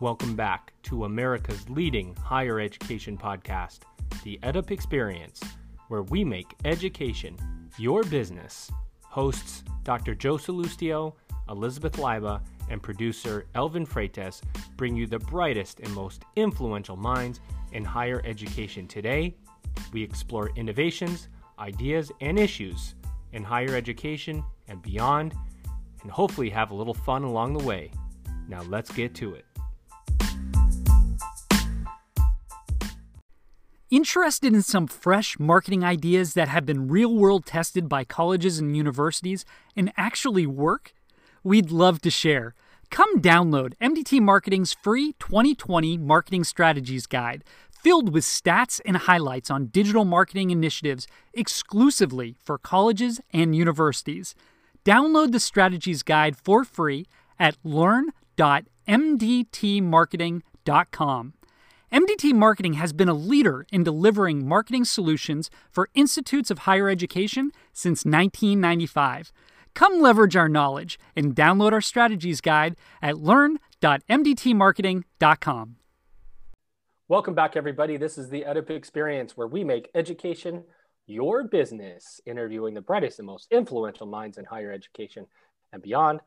Welcome back to America's leading higher education podcast, The EdUp Experience, where we make education your business. Hosts Dr. Joe Sallustio, Elizabeth Leiba, and producer Elvin Freytes bring you the brightest and most influential minds in higher education today. We explore innovations, ideas, and issues in higher education and beyond, and hopefully have a little fun along the way. Now let's get to it. Interested in some fresh marketing ideas that have been real world tested by colleges and universities and actually work? We'd love to share. Come download MDT Marketing's free 2020 Marketing Strategies Guide, filled with stats and highlights on digital marketing initiatives exclusively for colleges and universities. Download the Strategies Guide for free at learn.mdtmarketing.com. MDT Marketing has been a leader in delivering marketing solutions for institutes of higher education since 1995. Come leverage our knowledge and download our strategies guide at learn.mdtmarketing.com. Welcome back, everybody. This is the EdUp Experience, where we make education your business, interviewing the brightest and most influential minds in higher education and beyond.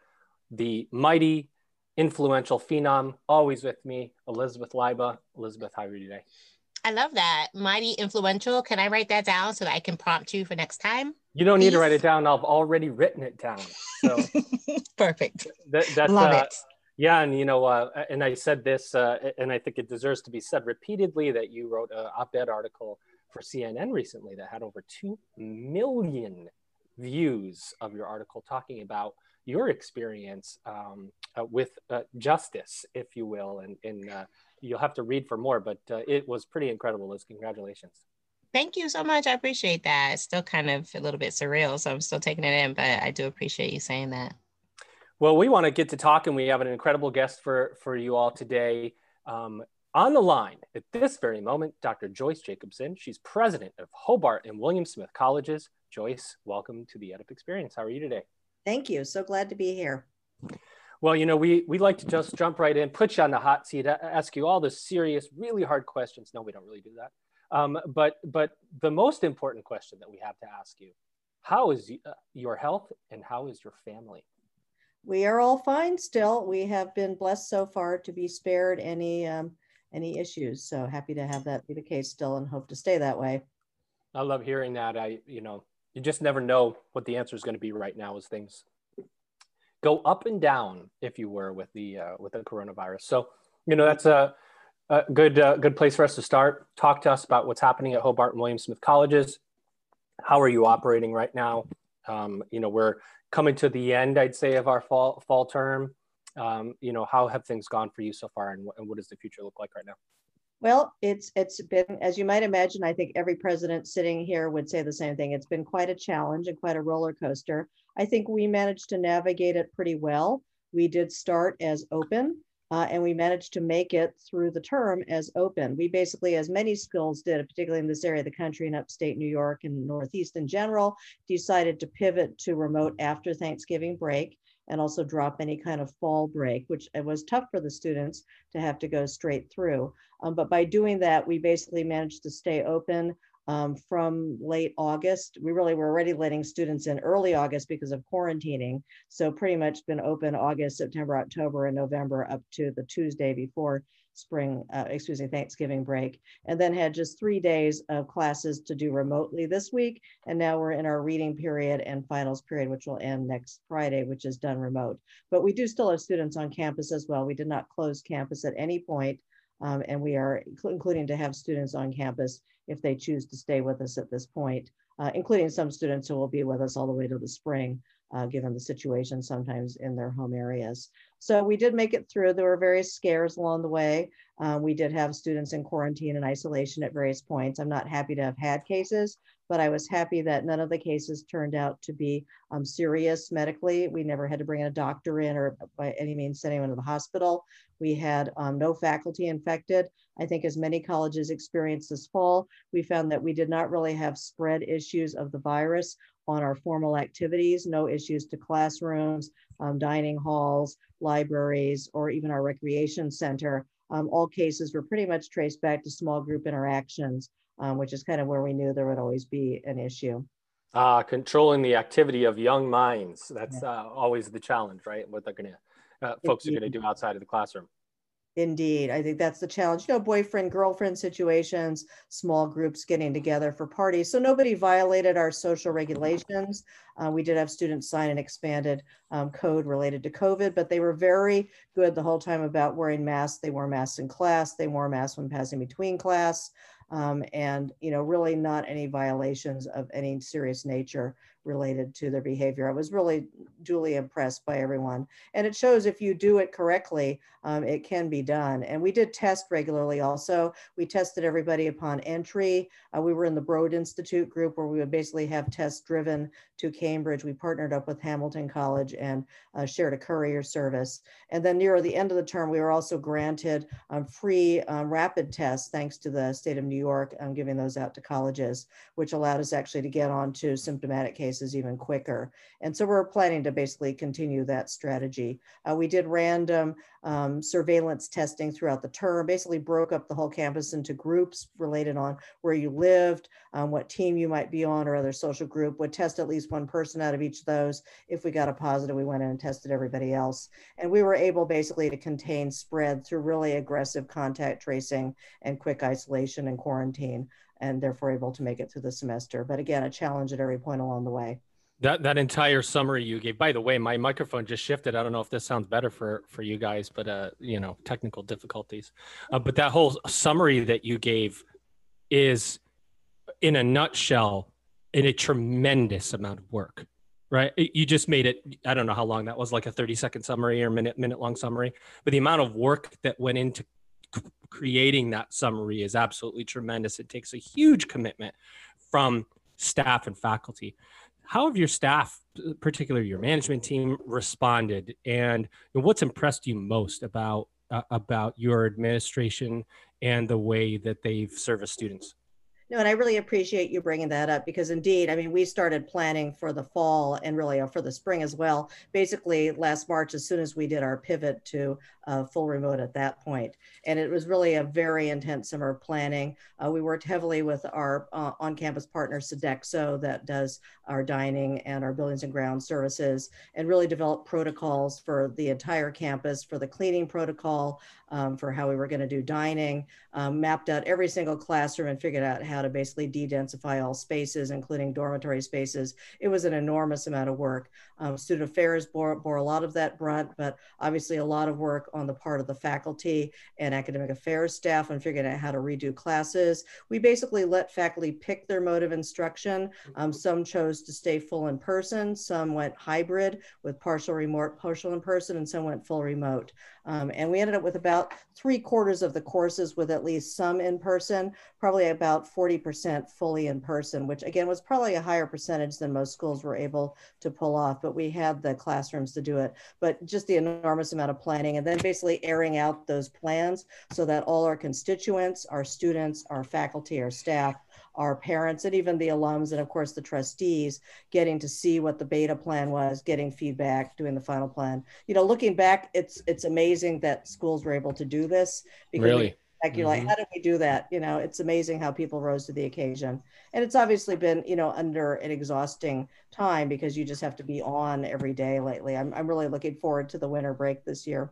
The mighty influential phenom, always with me, Elizabeth Leiba. Elizabeth, how are you today? I love that. Mighty influential. Can I write that down so that I can prompt you for next time? You don't Please? need to write it down. I've already written it down. So perfect. That, that's love uh, it. Yeah, and you know, uh, and I said this, uh, and I think it deserves to be said repeatedly that you wrote an op-ed article for CNN recently that had over two million views of your article talking about your experience um, uh, with uh, justice, if you will, and, and uh, you'll have to read for more, but uh, it was pretty incredible. Liz, congratulations. Thank you so much. I appreciate that. It's still kind of a little bit surreal, so I'm still taking it in, but I do appreciate you saying that. Well, we want to get to talk, and we have an incredible guest for for you all today. Um, on the line at this very moment, Dr. Joyce Jacobsen. She's president of Hobart and William Smith Colleges. Joyce, welcome to the EdUp Experience. How are you today? Thank you. So glad to be here. Well, you know, we, we like to just jump right in, put you on the hot seat, ask you all the serious, really hard questions. No, we don't really do that. Um, but, but the most important question that we have to ask you, how is uh, your health and how is your family? We are all fine still. We have been blessed so far to be spared any, um, any issues. So happy to have that be the case still and hope to stay that way. I love hearing that. I, you know, you just never know what the answer is going to be right now as things go up and down, if you were, with the uh, with the coronavirus. So, you know, that's a, a good uh, good place for us to start. Talk to us about what's happening at Hobart and William Smith colleges. How are you operating right now? Um, you know, we're coming to the end, I'd say, of our fall fall term. Um, you know, how have things gone for you so far, and, and what does the future look like right now? Well, it's it's been, as you might imagine, I think every president sitting here would say the same thing. It's been quite a challenge and quite a roller coaster. I think we managed to navigate it pretty well. We did start as open, uh, and we managed to make it through the term as open. We basically, as many schools did, particularly in this area of the country in upstate New York and Northeast in general, decided to pivot to remote after Thanksgiving break and also drop any kind of fall break, which it was tough for the students to have to go straight through. Um, but by doing that, we basically managed to stay open um, from late August. We really were already letting students in early August because of quarantining. So pretty much been open August, September, October, and November up to the Tuesday before spring, uh, excuse me, Thanksgiving break, and then had just three days of classes to do remotely this week. And now we're in our reading period and finals period, which will end next Friday, which is done remote. But we do still have students on campus as well. We did not close campus at any point, um, and we are including to have students on campus if they choose to stay with us at this point, uh, including some students who will be with us all the way to the spring uh, given the situation sometimes in their home areas. So we did make it through. There were various scares along the way. Uh, we did have students in quarantine and isolation at various points. I'm not happy to have had cases, but I was happy that none of the cases turned out to be um, serious medically. We never had to bring a doctor in or by any means send anyone to the hospital. We had um, no faculty infected. I think as many colleges experienced this fall, we found that we did not really have spread issues of the virus on our formal activities, no issues to classrooms, um, dining halls, libraries, or even our recreation center. Um, all cases were pretty much traced back to small group interactions, um, which is kind of where we knew there would always be an issue. Uh, controlling the activity of young minds. That's uh, always the challenge, right? What they're going to, uh, folks are going to do outside of the classroom. Indeed. I think that's the challenge. You know, boyfriend, girlfriend situations, small groups getting together for parties. So nobody violated our social regulations. Uh, we did have students sign an expanded um, code related to COVID, but they were very good the whole time about wearing masks. They wore masks in class, they wore masks when passing between class. Um, and you know really not any violations of any serious nature related to their behavior. I was really duly impressed by everyone. And it shows if you do it correctly, um, it can be done. And we did test regularly also. We tested everybody upon entry. Uh, we were in the Broad Institute group where we would basically have tests driven to Cambridge. We partnered up with Hamilton College and uh, shared a courier service. And then near the end of the term, we were also granted um, free um, rapid tests thanks to the state of New York um, giving those out to colleges, which allowed us actually to get on to symptomatic cases cases even quicker. And so we're planning to basically continue that strategy. Uh, we did random um, surveillance testing throughout the term, basically broke up the whole campus into groups related on where you lived, um, what team you might be on or other social group, would test at least one person out of each of those. If we got a positive, we went in and tested everybody else. And we were able basically to contain spread through really aggressive contact tracing and quick isolation and quarantine and therefore able to make it through the semester. But again, a challenge at every point along the way. That that entire summary you gave. By the way, my microphone just shifted. I don't know if this sounds better for for you guys, but uh, you know, technical difficulties. Uh, but that whole summary that you gave is, in a nutshell, in a tremendous amount of work. Right? You just made it. I don't know how long that was, like a thirty second summary or minute minute long summary. But the amount of work that went into creating that summary is absolutely tremendous. It takes a huge commitment from staff and faculty. How have your staff, particularly your management team, responded, and what's impressed you most about uh, about your administration and the way that they've serviced students? No, and I really appreciate you bringing that up because indeed, I mean, we started planning for the fall and really uh, for the spring as well. Basically, last March, as soon as we did our pivot to uh, full remote at that point. And it was really a very intense summer planning. Uh, we worked heavily with our uh, on campus partner, Sodexo, that does our dining and our buildings and ground services, and really developed protocols for the entire campus for the cleaning protocol, um, for how we were going to do dining, um, mapped out every single classroom and figured out how to basically de-densify all spaces, including dormitory spaces. It was an enormous amount of work. Um, student affairs bore, bore a lot of that brunt, but obviously a lot of work on the part of the faculty and academic affairs staff on figuring out how to redo classes. We basically let faculty pick their mode of instruction. Um, some chose to stay full in person, some went hybrid with partial remote, partial in person, and some went full remote. Um, and we ended up with about three quarters of the courses with at least some in person, probably about 40% fully in person, which again was probably a higher percentage than most schools were able to pull off, but we had the classrooms to do it. But just the enormous amount of planning and then basically airing out those plans so that all our constituents, our students, our faculty, our staff our parents and even the alums and of course the trustees getting to see what the beta plan was getting feedback doing the final plan. You know looking back it's it's amazing that schools were able to do this because really? like you're mm-hmm. like how did we do that? You know it's amazing how people rose to the occasion. And it's obviously been you know under an exhausting time because you just have to be on every day lately. I'm, I'm really looking forward to the winter break this year.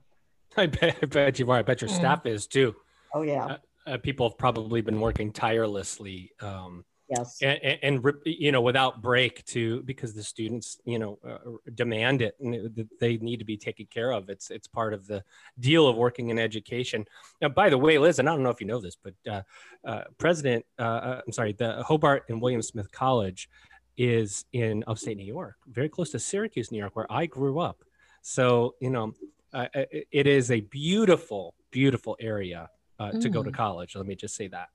I bet, I bet you are. I bet your mm. staff is too. Oh yeah. Uh, uh, people have probably been working tirelessly um, yes. and, and, and, you know without break to because the students you know uh, demand it and they need to be taken care of. It's it's part of the deal of working in education. Now by the way liz and i don't know if you know this but uh, uh, president uh, uh, i'm sorry the hobart and william smith college is in upstate new york very close to syracuse new york where i grew up. So you know it is a beautiful beautiful area uh, to go to mm. college. Let me just say that.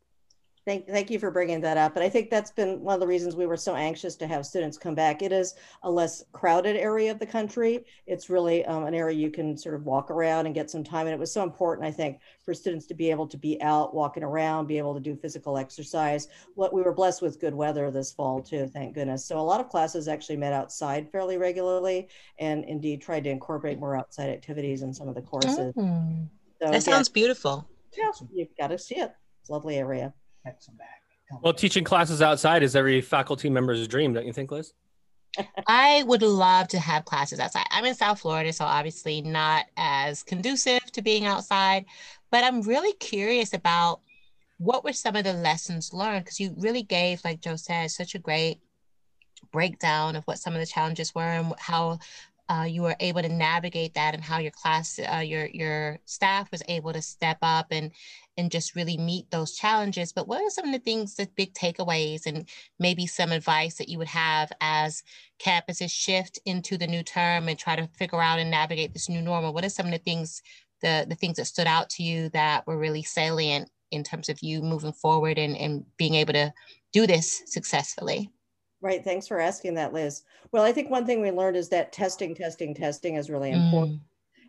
Thank, thank you for bringing that up. And I think that's been one of the reasons we were so anxious to have students come back. It is a less crowded area of the country. It's really um, an area you can sort of walk around and get some time. And it was so important, I think, for students to be able to be out walking around, be able to do physical exercise. What we were blessed with good weather this fall too, thank goodness. So a lot of classes actually met outside fairly regularly and indeed tried to incorporate more outside activities in some of the courses. Mm. So, that sounds yeah, beautiful. Yeah, you've got to see it. It's a lovely area. Well, teaching classes outside is every faculty member's dream, don't you think, Liz? I would love to have classes outside. I'm in South Florida, so obviously not as conducive to being outside, but I'm really curious about what were some of the lessons learned because you really gave, like Joe said, such a great breakdown of what some of the challenges were and how uh, you were able to navigate that and how your class uh, your your staff was able to step up and and just really meet those challenges. But what are some of the things the big takeaways and maybe some advice that you would have as campuses shift into the new term and try to figure out and navigate this new normal? What are some of the things the the things that stood out to you that were really salient in terms of you moving forward and, and being able to do this successfully Right. Thanks for asking that, Liz. Well, I think one thing we learned is that testing, testing, testing is really important. Mm.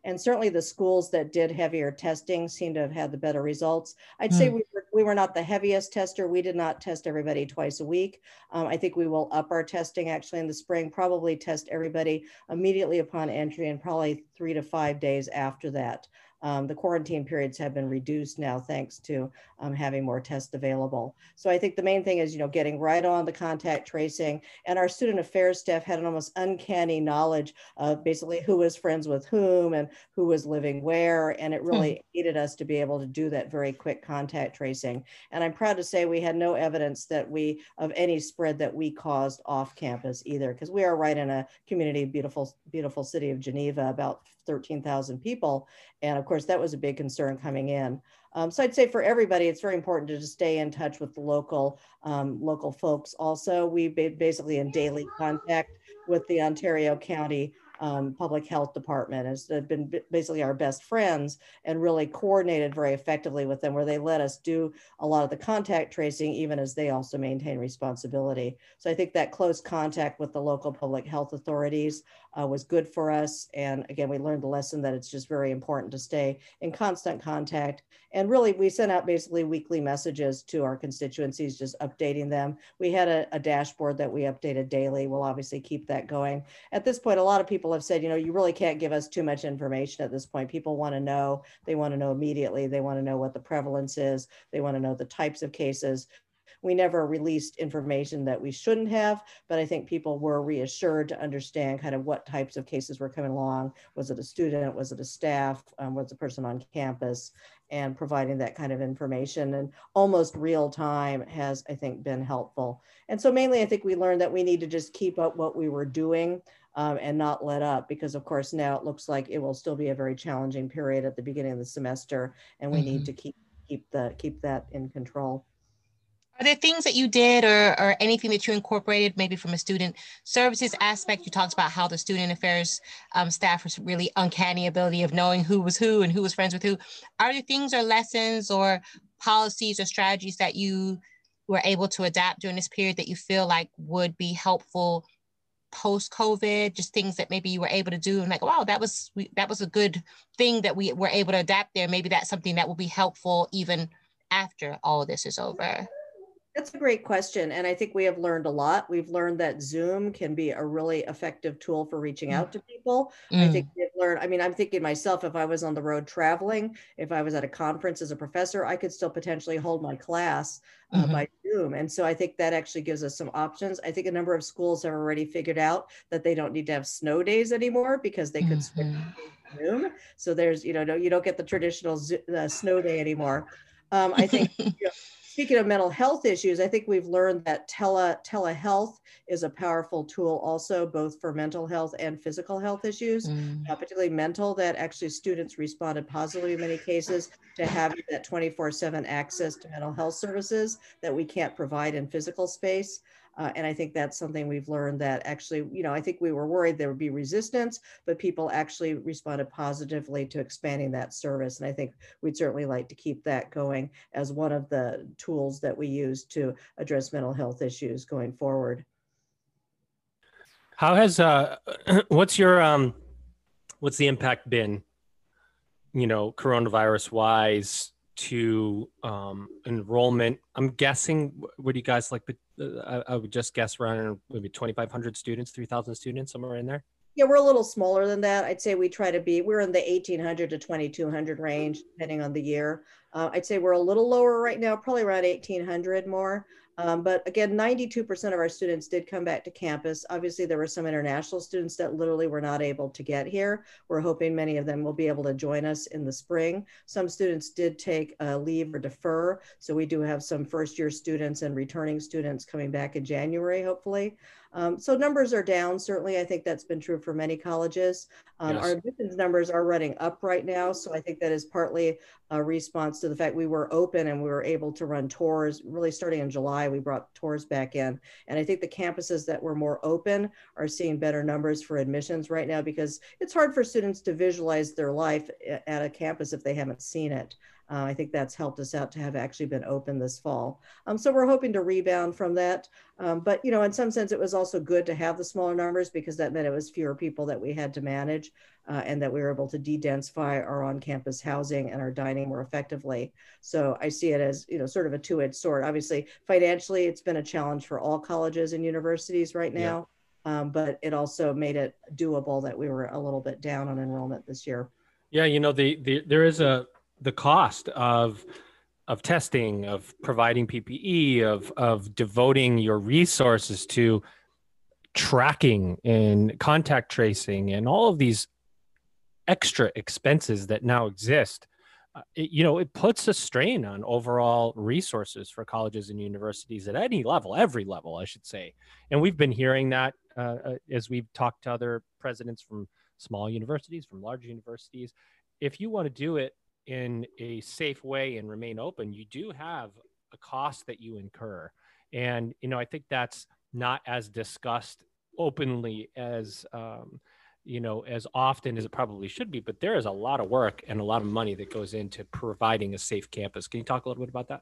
And certainly the schools that did heavier testing seem to have had the better results. I'd mm. say we were, we were not the heaviest tester. We did not test everybody twice a week. Um, I think we will up our testing actually in the spring, probably test everybody immediately upon entry and probably three to five days after that. Um, the quarantine periods have been reduced now thanks to um, having more tests available. So I think the main thing is, you know, getting right on the contact tracing and our student affairs staff had an almost uncanny knowledge of basically who was friends with whom and who was living where. And it really hmm. aided us to be able to do that very quick contact tracing. And I'm proud to say we had no evidence that we, of any spread that we caused off campus either, because we are right in a community, beautiful, beautiful city of Geneva, about 13,000 people. And of course, that was a big concern coming in. Um, so I'd say for everybody, it's very important to just stay in touch with the local um, local folks. Also, we've been basically in daily contact with the Ontario County um, public health department has been basically our best friends and really coordinated very effectively with them where they let us do a lot of the contact tracing even as they also maintain responsibility so i think that close contact with the local public health authorities uh, was good for us. And again we learned the lesson that it's just very important to stay in constant contact. And really we sent out basically weekly messages to our constituencies just updating them. We had a, a dashboard that we updated daily. We'll obviously keep that going. At this point a lot of people people have said, you know, you really can't give us too much information at this point. People want to know, they want to know immediately, they want to know what the prevalence is, they want to know the types of cases. We never released information that we shouldn't have, but I think people were reassured to understand kind of what types of cases were coming along. Was it a student? Was it a staff? Um, was a person on campus? And providing that kind of information and almost real time has, I think, been helpful. And so mainly, I think we learned that we need to just keep up what we were doing um, and not let up because of course now it looks like it will still be a very challenging period at the beginning of the semester and we mm-hmm. need to keep keep the keep that in control are there things that you did or, or anything that you incorporated maybe from a student services aspect? You talked about how the student affairs um, staff was really uncanny ability of knowing who was who and who was friends with who. Are there things or lessons or policies or strategies that you were able to adapt during this period that you feel like would be helpful post COVID, just things that maybe you were able to do and like, wow, that was that was a good thing that we were able to adapt there. Maybe that's something that will be helpful even after all this is over. That's a great question. And I think we have learned a lot. We've learned that Zoom can be a really effective tool for reaching out to people. Mm. I think we've learned, I mean, I'm thinking myself, if I was on the road traveling, if I was at a conference as a professor, I could still potentially hold my class uh, mm-hmm. by Zoom. And so I think that actually gives us some options. I think a number of schools have already figured out that they don't need to have snow days anymore because they could mm-hmm. switch Zoom. So there's, you know, no, you don't get the traditional uh, snow day anymore. Um, I think you know, speaking of mental health issues, I think we've learned that tele telehealth is a powerful tool also, both for mental health and physical health issues, mm. uh, particularly mental, that actually students responded positively in many cases to having that 24 7 access to mental health services that we can't provide in physical space. Uh, and I think that's something we've learned that actually, you know, I think we were worried there would be resistance, but people actually responded positively to expanding that service. And I think we'd certainly like to keep that going as one of the tools that we use to address mental health issues going forward. How has uh what's your um what's the impact been, you know, coronavirus wise to um enrollment? I'm guessing what do you guys like uh, I, I would just guess around maybe 2500 students, 3000 students somewhere in there. Yeah, we're a little smaller than that. I'd say we try to be, we're in the 1800 to 2200 range, depending on the year. Uh, I'd say we're a little lower right now, probably around 1800 more. Um, but again, 92% of our students did come back to campus. Obviously, there were some international students that literally were not able to get here. We're hoping many of them will be able to join us in the spring. Some students did take a leave or defer. So we do have some first year students and returning students coming back in January, hopefully. Um, so numbers are down. Certainly, I think that's been true for many colleges. Um, yes. Our admissions numbers are running up right now. So I think that is partly a response to the fact we were open and we were able to run tours. Really starting in July, we brought tours back in. And I think the campuses that were more open are seeing better numbers for admissions right now because it's hard for students to visualize their life at a campus if they haven't seen it. Uh, I think that's helped us out to have actually been open this fall. Um, so we're hoping to rebound from that. Um, but, you know, in some sense, it was also good to have the smaller numbers because that meant it was fewer people that we had to manage uh, and that we were able to de-densify our on-campus housing and our dining more effectively. So I see it as, you know, sort of a two-edged sword. Obviously, financially, it's been a challenge for all colleges and universities right now. Yeah. Um, but it also made it doable that we were a little bit down on enrollment this year. Yeah, you know, the, the there is a the cost of of testing, of providing PPE, of of devoting your resources to tracking and contact tracing and all of these extra expenses that now exist. Uh, it, you know, it puts a strain on overall resources for colleges and universities at any level, every level, I should say. And we've been hearing that uh, uh as we've talked to other presidents from small universities, from large universities. If you want to do it in a safe way and remain open, you do have a cost that you incur. And, you know, I think that's not as discussed openly as, um, you know, as often as it probably should be, but there is a lot of work and a lot of money that goes into providing a safe campus. Can you talk a little bit about that?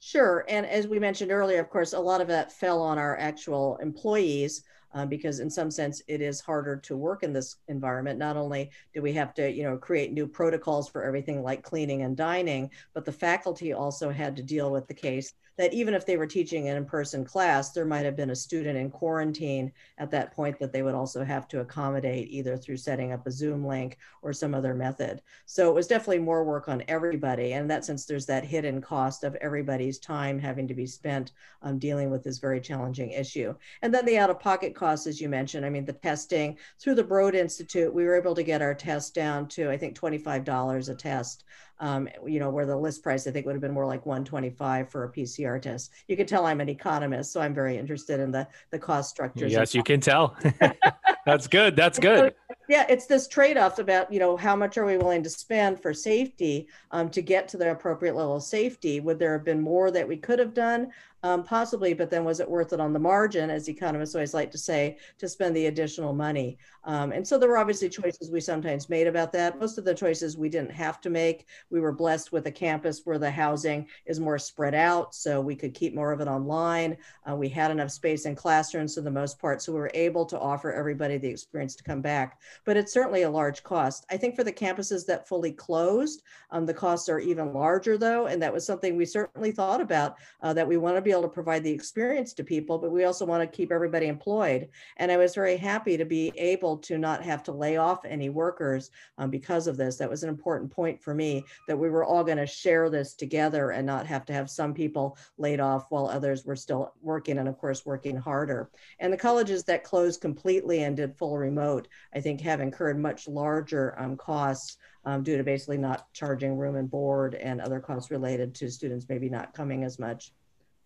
Sure. And as we mentioned earlier, of course, a lot of that fell on our actual employees um, because in some sense it is harder to work in this environment. Not only do we have to, you know, create new protocols for everything like cleaning and dining, but the faculty also had to deal with the case that even if they were teaching an in-person class, there might have been a student in quarantine at that point that they would also have to accommodate either through setting up a Zoom link or some other method. So it was definitely more work on everybody. And in that sense, there's that hidden cost of everybody's time having to be spent um, dealing with this very challenging issue. And then the out-of-pocket costs, as you mentioned, I mean, the testing through the Broad Institute, we were able to get our test down to, I think, $25 a test um, you know, where the list price I think would have been more like 125 for a PCR test. You can tell I'm an economist, so I'm very interested in the the cost structures. Yes, you can tell. That's good. That's good. yeah, it's this trade-off about you know how much are we willing to spend for safety um, to get to the appropriate level of safety. Would there have been more that we could have done? Um, possibly, but then was it worth it on the margin, as economists always like to say, to spend the additional money? Um, and so there were obviously choices we sometimes made about that. Most of the choices we didn't have to make. We were blessed with a campus where the housing is more spread out, so we could keep more of it online. Uh, we had enough space in classrooms for the most part, so we were able to offer everybody the experience to come back. But it's certainly a large cost. I think for the campuses that fully closed, um, the costs are even larger, though, and that was something we certainly thought about uh, that we want to be able to provide the experience to people, but we also want to keep everybody employed. And I was very happy to be able to not have to lay off any workers um, because of this. That was an important point for me that we were all going to share this together and not have to have some people laid off while others were still working and, of course, working harder. And the colleges that closed completely and did full remote, I think, have incurred much larger um, costs um, due to basically not charging room and board and other costs related to students maybe not coming as much.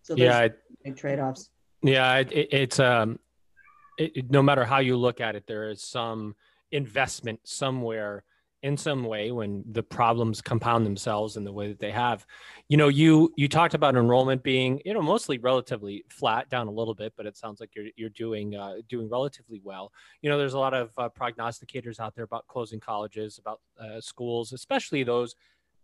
So yeah, big trade-offs. Yeah, it, it, it's um, it, no matter how you look at it, there is some investment somewhere in some way when the problems compound themselves in the way that they have you know you you talked about enrollment being you know mostly relatively flat down a little bit but it sounds like you're you're doing uh, doing relatively well you know there's a lot of uh, prognosticators out there about closing colleges about uh, schools especially those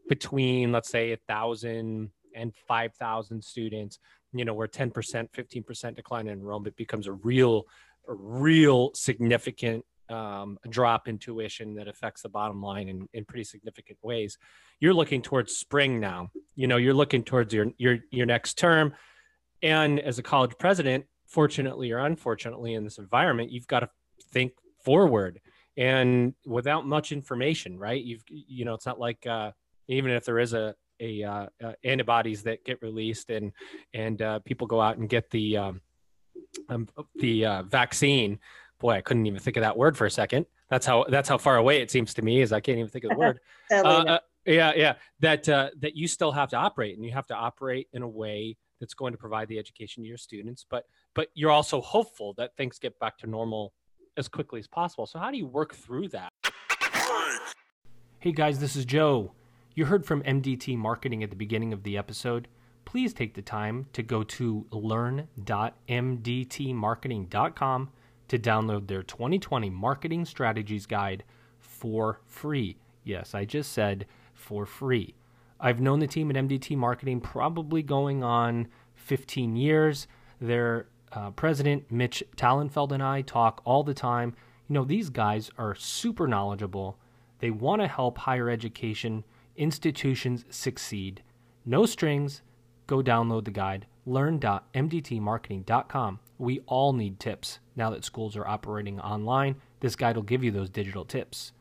between let's say a thousand and 5000 students you know where 10% 15% decline in enrollment becomes a real a real significant um, drop in tuition that affects the bottom line in, in pretty significant ways. You're looking towards spring now. You know, you're looking towards your your your next term, and as a college president, fortunately or unfortunately, in this environment, you've got to think forward and without much information, right? You've you know, it's not like uh, even if there is a a uh, uh, antibodies that get released and and uh, people go out and get the um, um, the uh, vaccine boy, I couldn't even think of that word for a second. That's how that's how far away it seems to me. Is I can't even think of the word. uh, uh, yeah, yeah. That uh, that you still have to operate, and you have to operate in a way that's going to provide the education to your students. But but you're also hopeful that things get back to normal as quickly as possible. So how do you work through that? Hey guys, this is Joe. You heard from MDT Marketing at the beginning of the episode. Please take the time to go to learn.mdtmarketing.com to download their 2020 Marketing Strategies Guide for free. Yes, I just said for free. I've known the team at MDT Marketing probably going on 15 years. Their uh, president, Mitch Tallenfeld, and I talk all the time. You know, these guys are super knowledgeable. They want to help higher education institutions succeed. No strings. Go download the guide learn.mdtmarketing.com. We all need tips. Now that schools are operating online, this guide will give you those digital tips.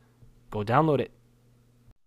Go download it.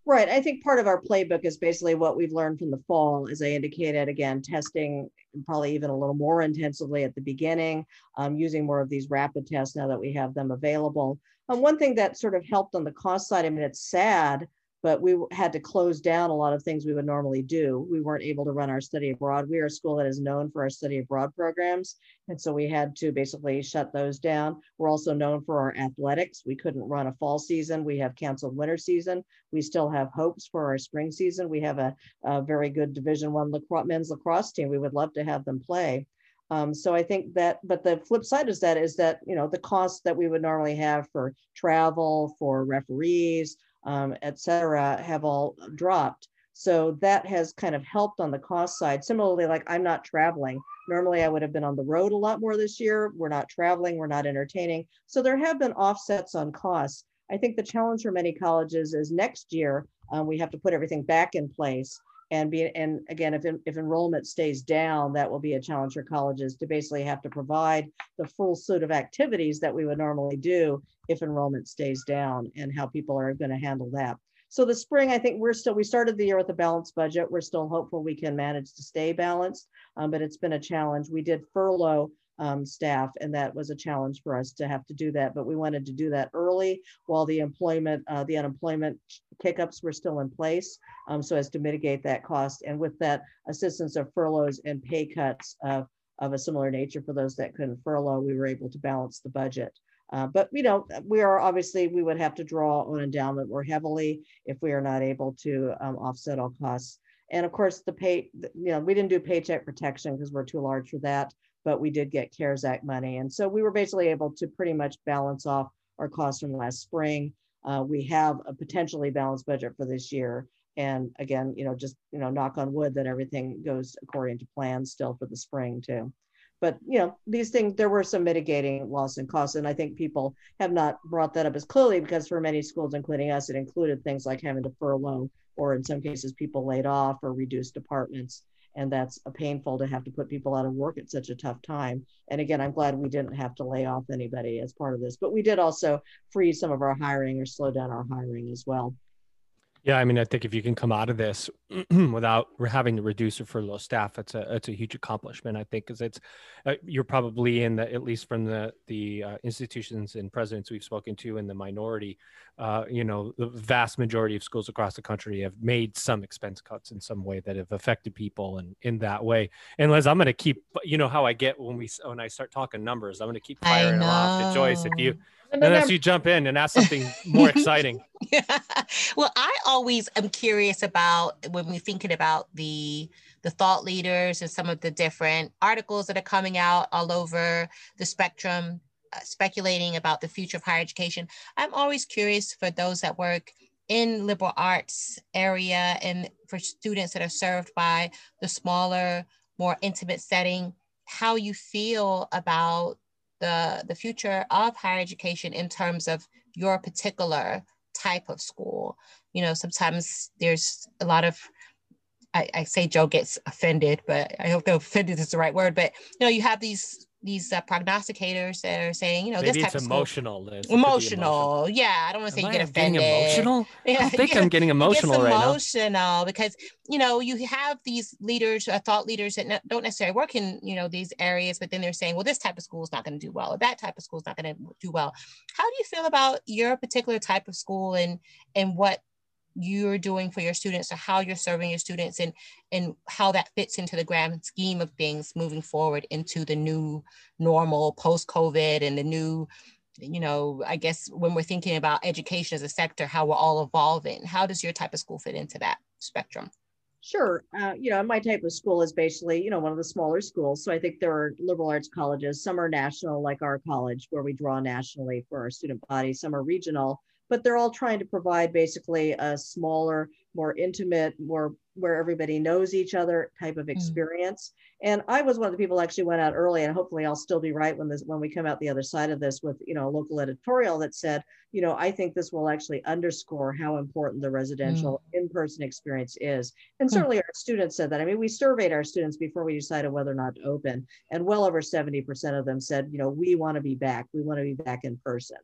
Right. I think part of our playbook is basically what we've learned from the fall, as I indicated, again, testing probably even a little more intensively at the beginning, um, using more of these rapid tests now that we have them available. Um, one thing that sort of helped on the cost side, I mean, it's sad but we had to close down a lot of things we would normally do. We weren't able to run our study abroad. We are a school that is known for our study abroad programs. And so we had to basically shut those down. We're also known for our athletics. We couldn't run a fall season. We have canceled winter season. We still have hopes for our spring season. We have a, a very good Division One lacrosse, men's lacrosse team. We would love to have them play. Um, so I think that, but the flip side is that is that you know the costs that we would normally have for travel, for referees, um, et cetera, have all dropped. So that has kind of helped on the cost side. Similarly, like I'm not traveling. Normally I would have been on the road a lot more this year. We're not traveling, we're not entertaining. So there have been offsets on costs. I think the challenge for many colleges is next year um, we have to put everything back in place and be and again if, if enrollment stays down that will be a challenge for colleges to basically have to provide the full suite of activities that we would normally do if enrollment stays down and how people are going to handle that. So the spring i think we're still we started the year with a balanced budget. We're still hopeful we can manage to stay balanced um, but it's been a challenge. We did furlough um, staff, and that was a challenge for us to have to do that. But we wanted to do that early while the employment, uh, the unemployment kick-ups were still in place, um, so as to mitigate that cost. And with that assistance of furloughs and pay cuts of, of a similar nature for those that couldn't furlough, we were able to balance the budget. Uh, but you know, we are obviously we would have to draw on endowment more heavily if we are not able to um, offset all costs. And of course, the pay, you know, we didn't do paycheck protection because we're too large for that but we did get CARES Act money. And so we were basically able to pretty much balance off our costs from last spring. Uh, we have a potentially balanced budget for this year. And again, you know, just, you know, knock on wood that everything goes according to plan still for the spring too. But, you know, these things, there were some mitigating loss and costs. And I think people have not brought that up as clearly because for many schools, including us, it included things like having to furlough or in some cases people laid off or reduced departments and that's painful to have to put people out of work at such a tough time. And again, I'm glad we didn't have to lay off anybody as part of this, but we did also freeze some of our hiring or slow down our hiring as well. Yeah, I mean, I think if you can come out of this without having to reduce or furlough staff, it's a it's a huge accomplishment. I think because it's uh, you're probably in the at least from the the uh, institutions and presidents we've spoken to in the minority. Uh, you know, the vast majority of schools across the country have made some expense cuts in some way that have affected people, and in that way. And Liz, I'm going to keep. You know how I get when we when I start talking numbers, I'm going to keep firing off to Joyce if you unless you jump in and ask something more exciting. well, I always am curious about when we're thinking about the the thought leaders and some of the different articles that are coming out all over the spectrum, uh, speculating about the future of higher education. I'm always curious for those that work in liberal arts area and for students that are served by the smaller, more intimate setting, how you feel about the, the future of higher education in terms of your particular type of school. You know, sometimes there's a lot of I, I, say Joe gets offended, but I hope the offended is the right word. But you know, you have these these uh, prognosticators that are saying, you know, Maybe this type it's of emotional, Liz. Emotional. emotional. Yeah, I don't want to say Am you get offended. emotional? I think I'm getting emotional right now. Emotional because you know you have these leaders, uh, thought leaders that don't necessarily work in you know these areas, but then they're saying, well, this type of school is not going to do well, or that type of school is not going to do well. How do you feel about your particular type of school and and what you're doing for your students or how you're serving your students and and how that fits into the grand scheme of things moving forward into the new normal post covid and the new you know i guess when we're thinking about education as a sector how we're all evolving how does your type of school fit into that spectrum Sure. Uh, you know, my type of school is basically, you know, one of the smaller schools. So I think there are liberal arts colleges. Some are national, like our college, where we draw nationally for our student body. Some are regional but they're all trying to provide basically a smaller, more intimate, more where everybody knows each other type of mm. experience. Mm. And I was one of the people actually went out early, and hopefully I'll still be right when this when we come out the other side of this with you know a local editorial that said, you know, I think this will actually underscore how important the residential mm. in-person experience is. And mm. certainly mm. our students said that. I mean, we surveyed our students before we decided whether or not to open, and well over 70% of them said, you know, we want to be back. We want to be back in person.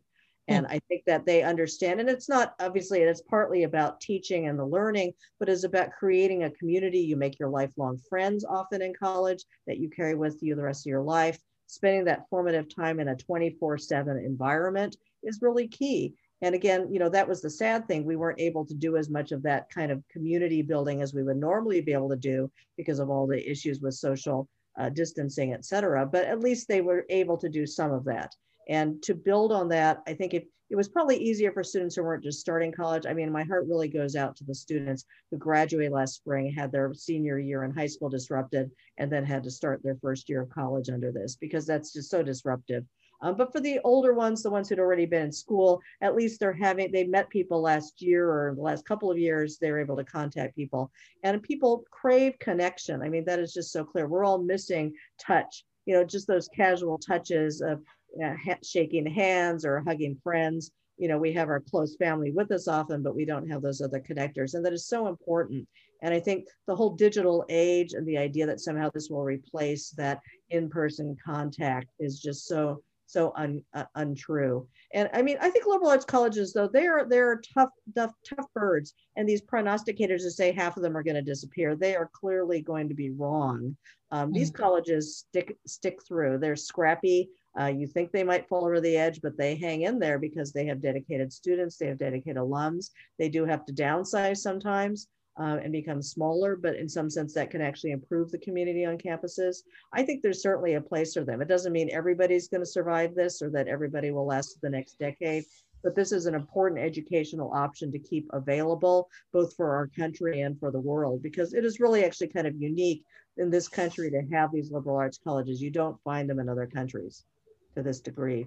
And I think that they understand, and it's not obviously, it's partly about teaching and the learning, but it's about creating a community. You make your lifelong friends often in college that you carry with you the rest of your life. Spending that formative time in a 24 7 environment is really key. And again, you know, that was the sad thing. We weren't able to do as much of that kind of community building as we would normally be able to do because of all the issues with social uh, distancing, et cetera. But at least they were able to do some of that. And to build on that, I think it was probably easier for students who weren't just starting college. I mean, my heart really goes out to the students who graduated last spring, had their senior year in high school disrupted, and then had to start their first year of college under this because that's just so disruptive. Um, but for the older ones, the ones who'd already been in school, at least they're having, they met people last year or the last couple of years, they were able to contact people. And people crave connection. I mean, that is just so clear. We're all missing touch, you know, just those casual touches of uh, shaking hands or hugging friends. You know, we have our close family with us often, but we don't have those other connectors. And that is so important. And I think the whole digital age and the idea that somehow this will replace that in person contact is just so so un, uh, untrue. And I mean, I think liberal arts colleges, though, they are they're tough, tough, tough birds. And these prognosticators who say half of them are going to disappear, they are clearly going to be wrong. Um, mm-hmm. These colleges stick stick through. They're scrappy. Uh, you think they might fall over the edge, but they hang in there because they have dedicated students, they have dedicated alums. They do have to downsize sometimes uh, and become smaller, but in some sense that can actually improve the community on campuses. I think there's certainly a place for them. It doesn't mean everybody's going to survive this or that everybody will last the next decade, but this is an important educational option to keep available both for our country and for the world because it is really actually kind of unique in this country to have these liberal arts colleges. You don't find them in other countries to this degree.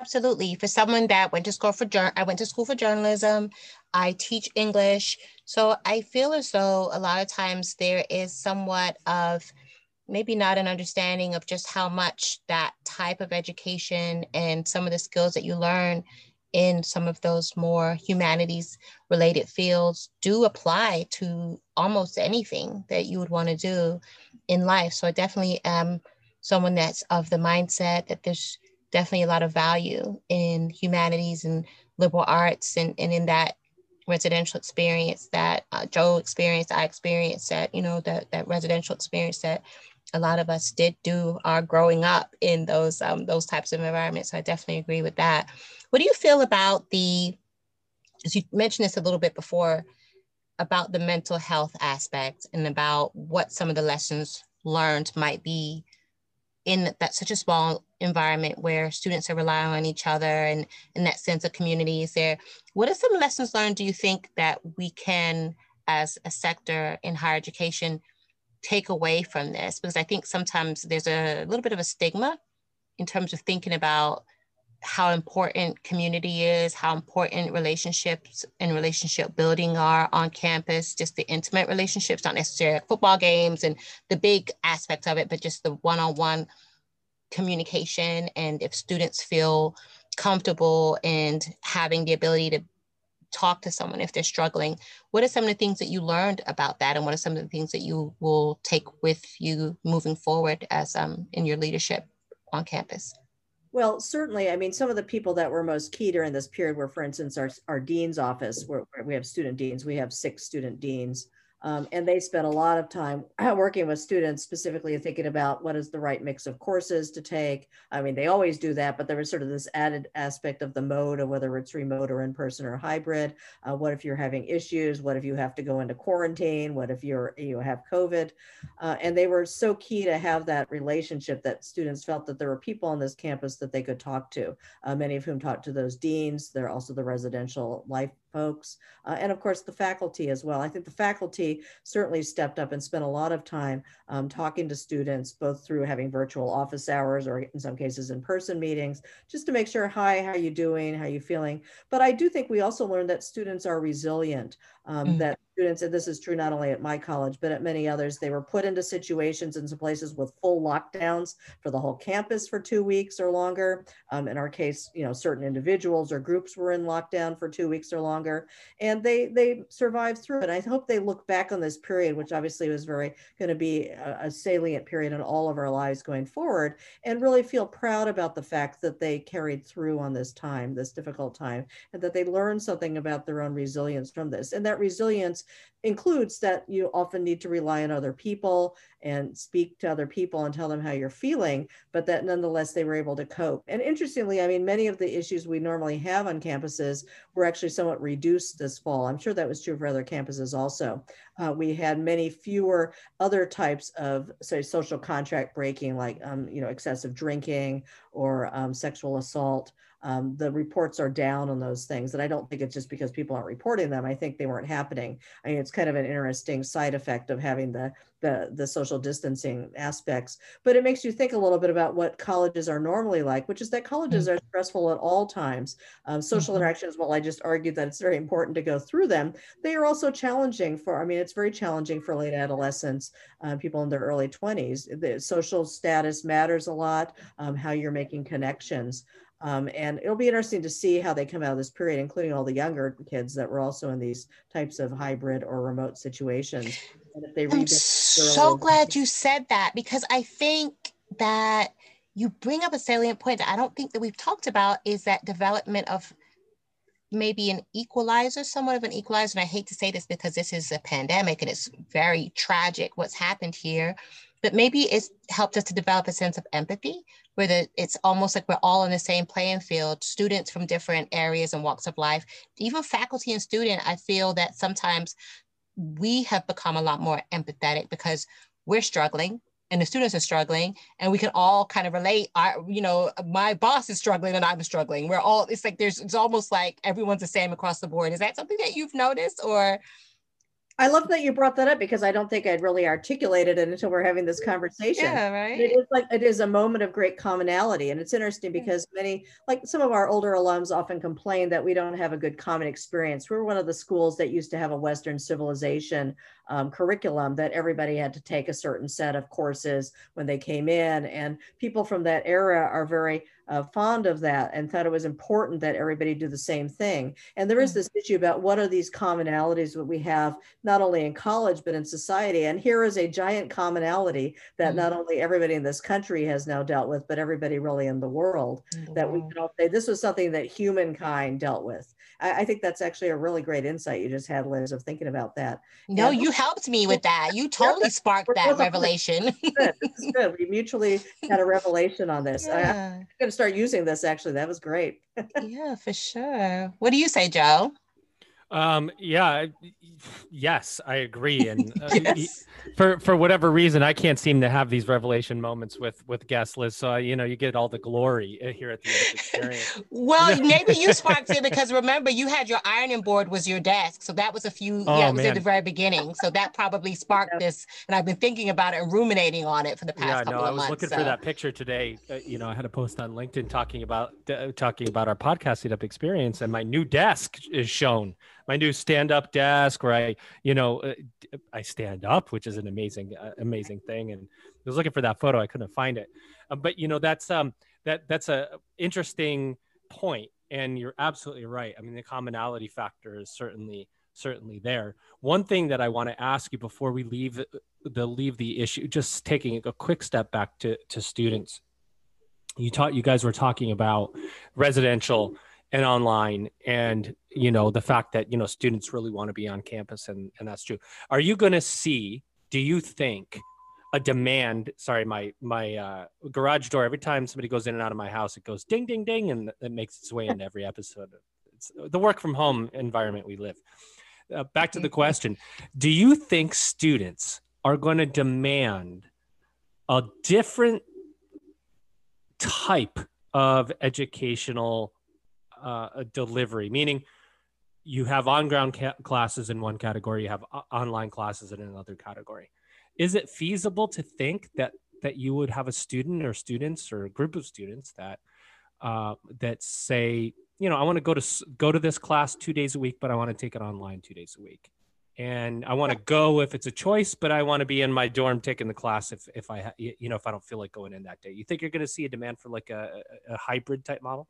Absolutely. For someone that went to school for I went to school for journalism. I teach English. So I feel as though a lot of times there is somewhat of maybe not an understanding of just how much that type of education and some of the skills that you learn in some of those more humanities related fields do apply to almost anything that you would want to do in life. So I definitely am someone that's of the mindset that there's definitely a lot of value in humanities and liberal arts and, and in that residential experience that uh, Joe experienced, I experienced that, you know, that, that residential experience that a lot of us did do our growing up in those, um, those types of environments. So I definitely agree with that. What do you feel about the, as you mentioned this a little bit before, about the mental health aspect and about what some of the lessons learned might be in that such a small environment where students are relying on each other and in that sense of community is there. What are some lessons learned do you think that we can as a sector in higher education take away from this? Because i think sometimes there's a little bit of a stigma in terms of thinking about how important community is, how important relationships and relationship building are on campus, just the intimate relationships, not necessarily football games and the big aspects of it, but just the one on one communication. And if students feel comfortable and having the ability to talk to someone if they're struggling, what are some of the things that you learned about that? And what are some of the things that you will take with you moving forward as um, in your leadership on campus? Well, certainly. I mean, some of the people that were most key during this period were, for instance, our, our dean's office, where, where we have student deans. We have six student deans. Um, and they spent a lot of time working with students, specifically thinking about what is the right mix of courses to take. I mean, they always do that, but there was sort of this added aspect of the mode of whether it's remote or in person or hybrid. Uh, what if you're having issues? What if you have to go into quarantine? What if you're you have COVID? Uh, and they were so key to have that relationship that students felt that there were people on this campus that they could talk to. Uh, many of whom talked to those deans. They're also the residential life folks, uh, and of course the faculty as well. I think the faculty certainly stepped up and spent a lot of time um, talking to students, both through having virtual office hours or in some cases in-person meetings, just to make sure, hi, how are you doing, how are you feeling. But I do think we also learned that students are resilient, um, mm-hmm. that students, and this is true not only at my college, but at many others, they were put into situations in some places with full lockdowns for the whole campus for two weeks or longer. Um, in our case, you know, certain individuals or groups were in lockdown for two weeks or longer, and they they survived through it. I hope they look back on this period, which obviously was very going to be a, a salient period in all of our lives going forward, and really feel proud about the fact that they carried through on this time, this difficult time, and that they learned something about their own resilience from this. And that resilience includes that you often need to rely on other people and speak to other people and tell them how you're feeling, but that nonetheless they were able to cope. And interestingly, I mean, many of the issues we normally have on campuses were actually somewhat reduced this fall. I'm sure that was true for other campuses also. Uh, we had many fewer other types of, say, social contract breaking, like, um, you know, excessive drinking or um, sexual assault um, the reports are down on those things. And I don't think it's just because people aren't reporting them. I think they weren't happening. I mean, it's kind of an interesting side effect of having the, the, the social distancing aspects. But it makes you think a little bit about what colleges are normally like, which is that colleges mm-hmm. are stressful at all times. Um, social mm-hmm. interactions, while I just argued that it's very important to go through them, they are also challenging for, I mean, it's very challenging for late adolescents, uh, people in their early 20s. The social status matters a lot, um, how you're making connections. Um, and it'll be interesting to see how they come out of this period, including all the younger kids that were also in these types of hybrid or remote situations. And if they I'm so glad you said that because I think that you bring up a salient point that I don't think that we've talked about is that development of maybe an equalizer, somewhat of an equalizer. And I hate to say this because this is a pandemic and it's very tragic what's happened here but maybe it's helped us to develop a sense of empathy where the, it's almost like we're all on the same playing field students from different areas and walks of life. Even faculty and student i feel that sometimes we have become a lot more empathetic because we're struggling and the students are struggling and we can all kind of relate. I you know my boss is struggling and i'm struggling. We're all it's like there's it's almost like everyone's the same across the board. Is that something that you've noticed or I love that you brought that up because I don't think I'd really articulated it until we're having this conversation. Yeah, right. It is like it is a moment of great commonality, and it's interesting because many, like some of our older alums, often complain that we don't have a good common experience. We're one of the schools that used to have a Western civilization um, curriculum that everybody had to take a certain set of courses when they came in, and people from that era are very uh, fond of that and thought it was important that everybody do the same thing. And there is mm-hmm. this issue about what are these commonalities that we have not only in college but in society. And here is a giant commonality that mm-hmm. not only everybody in this country has now dealt with, but everybody really in the world mm-hmm. that we can all say this was something that humankind dealt with. I, I, think that's actually a really great insight you just had, Liz, of thinking about that. No, and, you helped me with that. You totally sparked that revelation. good. good. We mutually had a revelation on this. Yeah. I, I'm going to start using this actually. That was great. yeah, for sure. What do you say, Joe? Um, yeah, yes, I agree. And uh, yes. for for whatever reason, I can't seem to have these revelation moments with with guest Liz. So you know, you get all the glory uh, here at the experience. well, maybe you sparked it because remember, you had your ironing board was your desk, so that was a few. Oh, yeah, it was man. at the very beginning, so that probably sparked yeah. this. And I've been thinking about it and ruminating on it for the past yeah, couple no, of months. I was looking so. for that picture today. Uh, you know, I had a post on LinkedIn talking about uh, talking about our podcast setup experience, and my new desk is shown my new stand up desk where I, you know, uh, I stand up, which is an amazing, uh, amazing thing. And I was looking for that photo. I couldn't find it. Uh, but, you know, that's, um, that, that's a interesting point and you're absolutely right. I mean, the commonality factor is certainly, certainly there. One thing that I want to ask you before we leave the leave the issue, just taking a quick step back to, to students. You taught you guys were talking about residential and online and you know the fact that you know students really want to be on campus and and that's true. Are you going to see do you think a demand sorry my my uh, garage door every time somebody goes in and out of my house it goes ding ding ding and it makes its way into every episode. It's the work from home environment we live. Uh, back to the question. Do you think students are going to demand a different type of educational uh, delivery, meaning you have on-ground ca- classes in one category, you have o- online classes in another category. Is it feasible to think that that you would have a student or students or a group of students that uh, that say, you know, I want to go to go to this class two days a week, but I want to take it online two days a week, and I want to go if it's a choice, but I want to be in my dorm taking the class if if I you know if I don't feel like going in that day. You think you're going to see a demand for like a, a hybrid type model?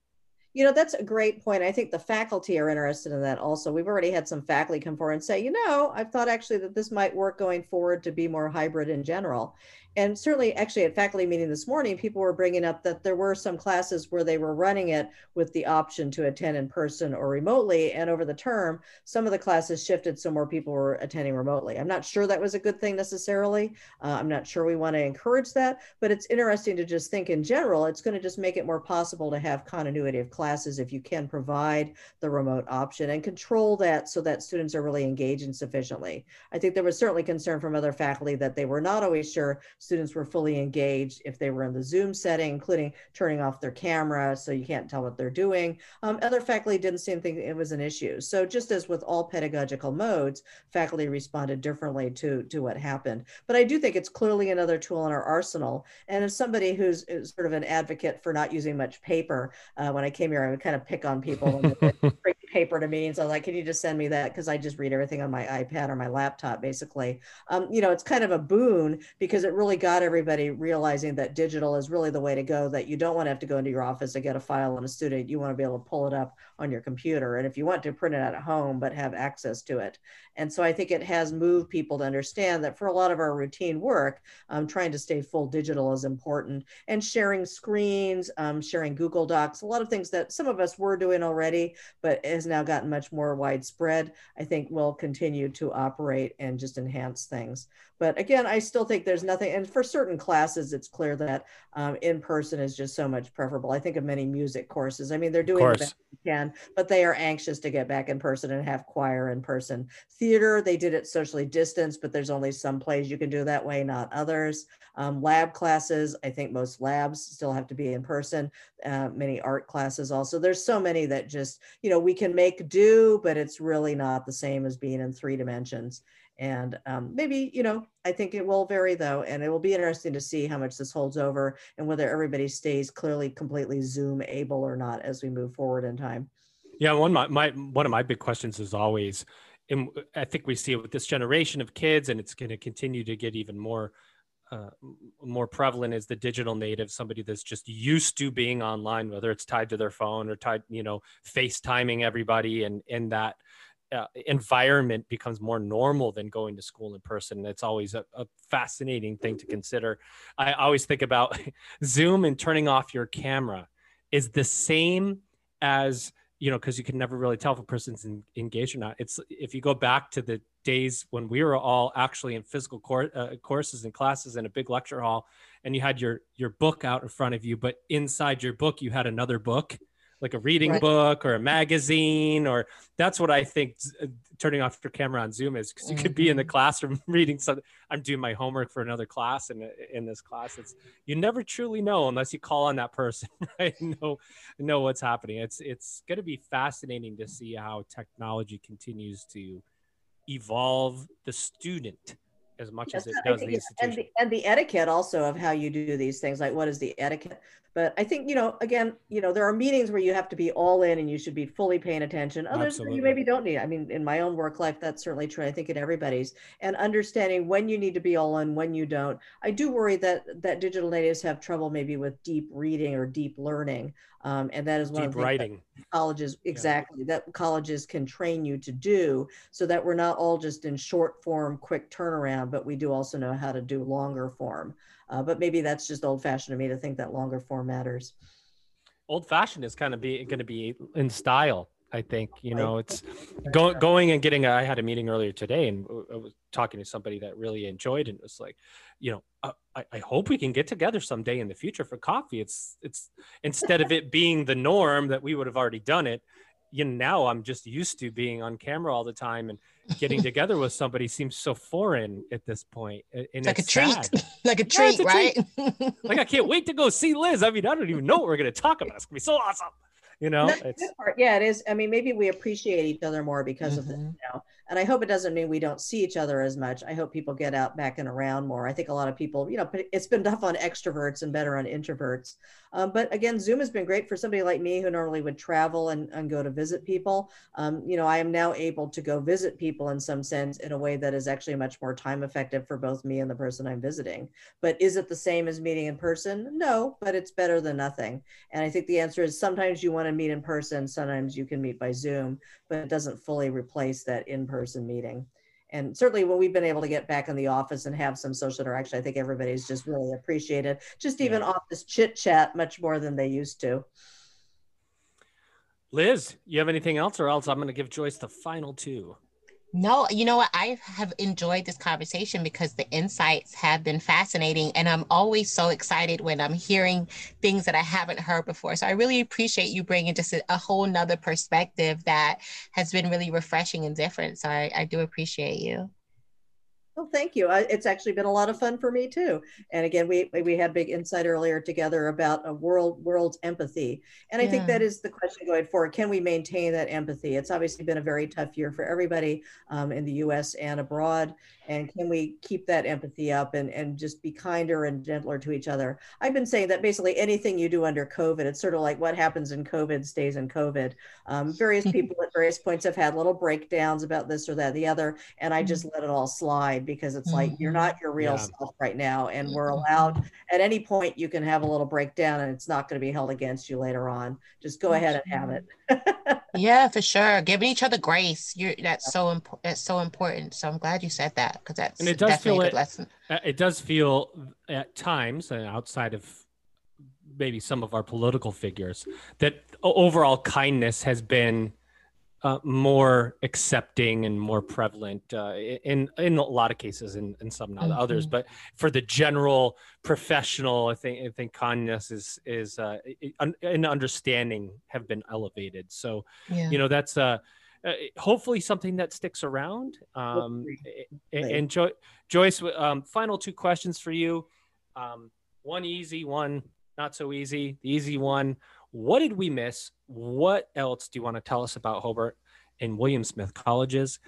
You know, that's a great point. I think the faculty are interested in that also. We've already had some faculty come forward and say, you know, I've thought actually that this might work going forward to be more hybrid in general and certainly actually at faculty meeting this morning people were bringing up that there were some classes where they were running it with the option to attend in person or remotely and over the term some of the classes shifted so more people were attending remotely. I'm not sure that was a good thing necessarily. Uh, i'm not sure we want to encourage that but it's interesting to just think in general it's going to just make it more possible to have continuity of classes if you can provide the remote option and control that so that students are really engaging sufficiently. I think there was certainly concern from other faculty that they were not always sure students were fully engaged if they were in the Zoom setting, including turning off their camera so you can't tell what they're doing. Um, other faculty didn't seem to think it was an issue. So just as with all pedagogical modes, faculty responded differently to, to what happened. But I do think it's clearly another tool in our arsenal. And as somebody who's sort of an advocate for not using much paper, uh, when I came here, I would kind of pick on people paper to meetings. I was like, can you just send me that? Because I just read everything on my iPad or my laptop, basically. Um, you know, it's kind of a boon because it really got everybody realizing that digital is really the way to go, that you don't want to have to go into your office to get a file on a student. You want to be able to pull it up on your computer. And if you want to print it out at home, but have access to it. And so I think it has moved people to understand that for a lot of our routine work, um, trying to stay full digital is important and sharing screens, um, sharing Google Docs, a lot of things that some of us were doing already, but has now gotten much more widespread, I think will continue to operate and just enhance things. But again, I still think there's nothing, and for certain classes, it's clear that um, in person is just so much preferable. I think of many music courses. I mean, they're doing the best they can, but they are anxious to get back in person and have choir in person. Theater, they did it socially distanced, but there's only some plays you can do that way, not others. Um, lab classes, I think most labs still have to be in person. Uh, many art classes also. There's so many that just, you know, we can make do, but it's really not the same as being in three dimensions. And um, maybe, you know, I think it will vary though, and it will be interesting to see how much this holds over and whether everybody stays clearly completely Zoom able or not as we move forward in time. Yeah, one my, my one of my big questions is always, and I think we see it with this generation of kids, and it's going to continue to get even more uh, more prevalent is the digital native, somebody that's just used to being online, whether it's tied to their phone or tied, you know, FaceTiming everybody, and in that uh, environment becomes more normal than going to school in person. It's always a, a fascinating thing to consider. I always think about Zoom and turning off your camera is the same as you know because you can never really tell if a person's in, engaged or not. It's if you go back to the days when we were all actually in physical cor- uh, courses and classes in a big lecture hall, and you had your your book out in front of you, but inside your book you had another book like a reading right. book or a magazine or that's what i think uh, turning off your camera on zoom is because you mm-hmm. could be in the mm-hmm. classroom reading something i'm doing my homework for another class and in this class it's you never truly know unless you call on that person right know know what's happening it's it's going to be fascinating to see how technology continues to evolve the student as much yes, as it does the institution. And the, and the etiquette also of how you do these things, like what is the etiquette? But I think, you know, again, you know, there are meetings where you have to be all in and you should be fully paying attention. Others you maybe don't need. I mean, in my own work life, that's certainly true. I think in everybody's and understanding when you need to be all in, when you don't. I do worry that that digital natives have trouble maybe with deep reading or deep learning. Um, and that is one deep of the writing colleges exactly yeah. that colleges can train you to do so that we're not all just in short form quick turnaround but we do also know how to do longer form uh, but maybe that's just old fashioned to me to think that longer form matters. Old fashioned is kind of be going to be in style. I think you know it's going going and getting. A, I had a meeting earlier today, and I was talking to somebody that really enjoyed, and it was like, you know, uh, I, I hope we can get together someday in the future for coffee. It's it's instead of it being the norm that we would have already done it. You know, now I'm just used to being on camera all the time, and getting together with somebody seems so foreign at this point. And it's like a treat, like a treat, yeah, a right? Like I can't wait to go see Liz. I mean, I don't even know what we're going to talk about. It's going to be so awesome you know yeah it is i mean maybe we appreciate each other more because mm-hmm. of this you know and i hope it doesn't mean we don't see each other as much. I hope people get out back and around more. I think a lot of people you know it's been tough on extroverts and better on introverts. Um, but again zoom has been great for somebody like me who normally would travel and, and go to visit people. Um, you know i am now able to go visit people in some sense in a way that is actually much more time effective for both me and the person i'm visiting. But is it the same as meeting in person? No but it's better than nothing. And i think the answer is sometimes you want to meet in person, sometimes you can meet by Zoom, but it doesn't fully replace that in-person meeting. And certainly when we've been able to get back in the office and have some social interaction, I think everybody's just really appreciated, just even yeah. office chit chat much more than they used to. Liz, you have anything else or else I'm going to give Joyce the final two. No, you know what? I have enjoyed this conversation because the insights have been fascinating. And I'm always so excited when I'm hearing things that I haven't heard before. So I really appreciate you bringing just a, a whole nother perspective that has been really refreshing and different. So I, I do appreciate you. Well, thank you. It's actually been a lot of fun for me too. And again, we we had big insight earlier together about a world world's empathy, and I yeah. think that is the question going forward. Can we maintain that empathy? It's obviously been a very tough year for everybody um, in the U.S. and abroad, and can we keep that empathy up and and just be kinder and gentler to each other? I've been saying that basically anything you do under COVID, it's sort of like what happens in COVID stays in COVID. Um, various people at various points have had little breakdowns about this or that, the other, and I just mm-hmm. let it all slide because it's like you're mm-hmm. not your real yeah. self right now and we're mm-hmm. allowed at any point you can have a little breakdown and it's not going to be held against you later on just go ahead and have it yeah for sure. Giving each other grace. You're that's so important that's so important. So i'm glad you said that because that's and it does feel it, lesson. uh, it does feel at times and outside of maybe some of our political figures that overall kindness has been uh, more accepting and more prevalent uh, in in a lot of cases, and in, in some not mm-hmm. others. But for the general professional, I think I think kindness is is uh, and understanding have been elevated. So yeah. you know that's uh, uh, hopefully something that sticks around. Um, and, and jo- Joyce, um, final two questions for you. Um, one easy, one not so easy. The easy one what did we miss? What else do you want to tell us about Hobart and William Smith colleges?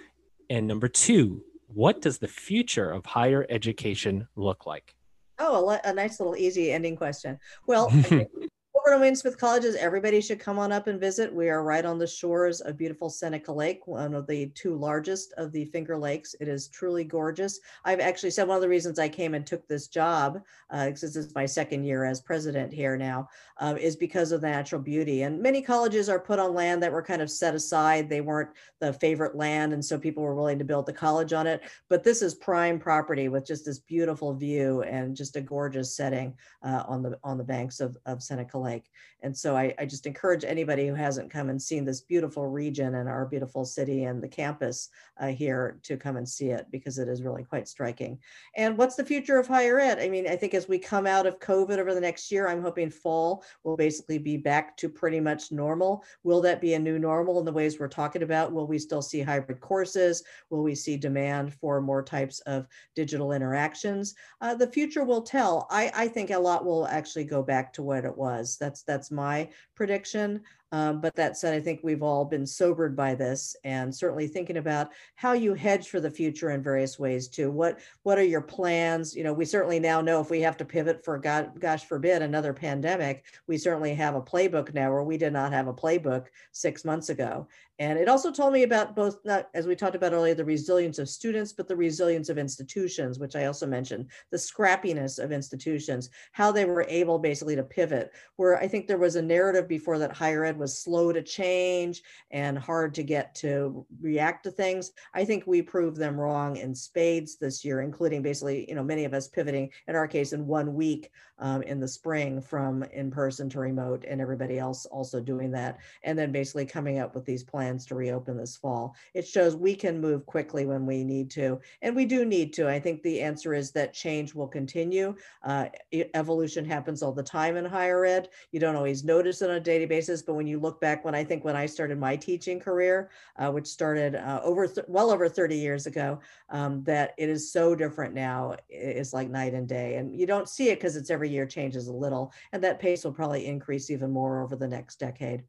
And number two, what does the future of higher education look like? Oh, a, a nice little easy ending question. Well, Over to Smith Colleges, everybody should come on up and visit. We are right on the shores of beautiful Seneca Lake, one of the two largest of the Finger Lakes. It is truly gorgeous. I've actually said one of the reasons I came and took this job, because uh, this is my second year as president here now, uh, is because of the natural beauty. And many colleges are put on land that were kind of set aside. They weren't the favorite land, and so people were willing to build the college on it. But this is prime property with just this beautiful view and just a gorgeous setting uh, on the on the banks of, of Seneca Lake. Like. And so I, I just encourage anybody who hasn't come and seen this beautiful region and our beautiful city and the campus uh, here to come and see it because it is really quite striking. And what's the future of higher ed? I mean, I think as we come out of COVID over the next year, I'm hoping fall will basically be back to pretty much normal. Will that be a new normal in the ways we're talking about? Will we still see hybrid courses? Will we see demand for more types of digital interactions? Uh, the future will tell. I, I think a lot will actually go back to what it was. That's that's that's my prediction. Um, but that said, I think we've all been sobered by this and certainly thinking about how you hedge for the future in various ways too. What what are your plans? You know, we certainly now know if we have to pivot for God, gosh forbid, another pandemic, we certainly have a playbook now where we did not have a playbook six months ago. And it also told me about both, not, as we talked about earlier, the resilience of students, but the resilience of institutions, which I also mentioned, the scrappiness of institutions, how they were able basically to pivot. Where I think there was a narrative before that higher ed was slow to change and hard to get to react to things. I think we proved them wrong in spades this year, including basically, you know, many of us pivoting, in our case, in one week um, in the spring from in person to remote, and everybody else also doing that. And then basically coming up with these plans to reopen this fall. It shows we can move quickly when we need to, and we do need to. I think the answer is that change will continue. Uh, evolution happens all the time in higher ed. You don't always notice it on a daily basis, but when you look back, when I think when I started my teaching career, uh, which started uh, over well over 30 years ago, um, that it is so different now. It's like night and day, and you don't see it because it's every year changes a little, and that pace will probably increase even more over the next decade.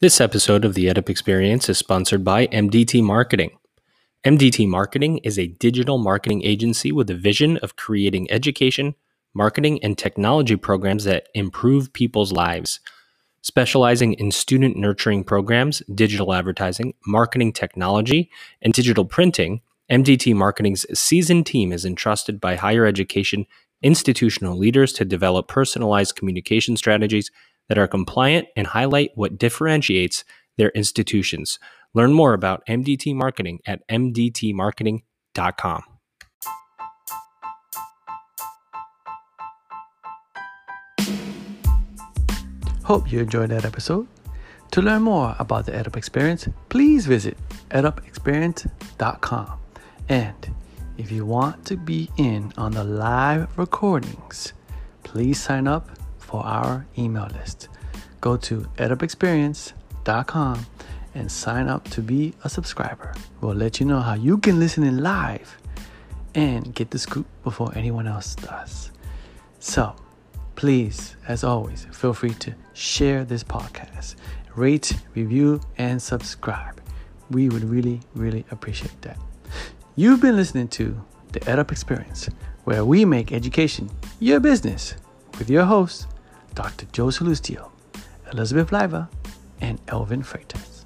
This episode of the EdUp Experience is sponsored by MDT Marketing. MDT Marketing is a digital marketing agency with a vision of creating education, marketing, and technology programs that improve people's lives. Specializing in student nurturing programs, digital advertising, marketing technology, and digital printing, MDT Marketing's seasoned team is entrusted by higher education institutional leaders to develop personalized communication strategies that are compliant and highlight what differentiates their institutions. Learn more about MDT marketing at mdtmarketing.com. Hope you enjoyed that episode. To learn more about the EdUp experience, please visit edupexperience.com. And if you want to be in on the live recordings, please sign up for our email list. Go to edupexperience.com and sign up to be a subscriber. We'll let you know how you can listen in live and get the scoop before anyone else does. So, please, as always, feel free to share this podcast, rate, review, and subscribe. We would really, really appreciate that. You've been listening to the EdUp Experience, where we make education your business with your hosts, Dr. Joe Sallustio, Elizabeth Leiba, and Elvin Freytes.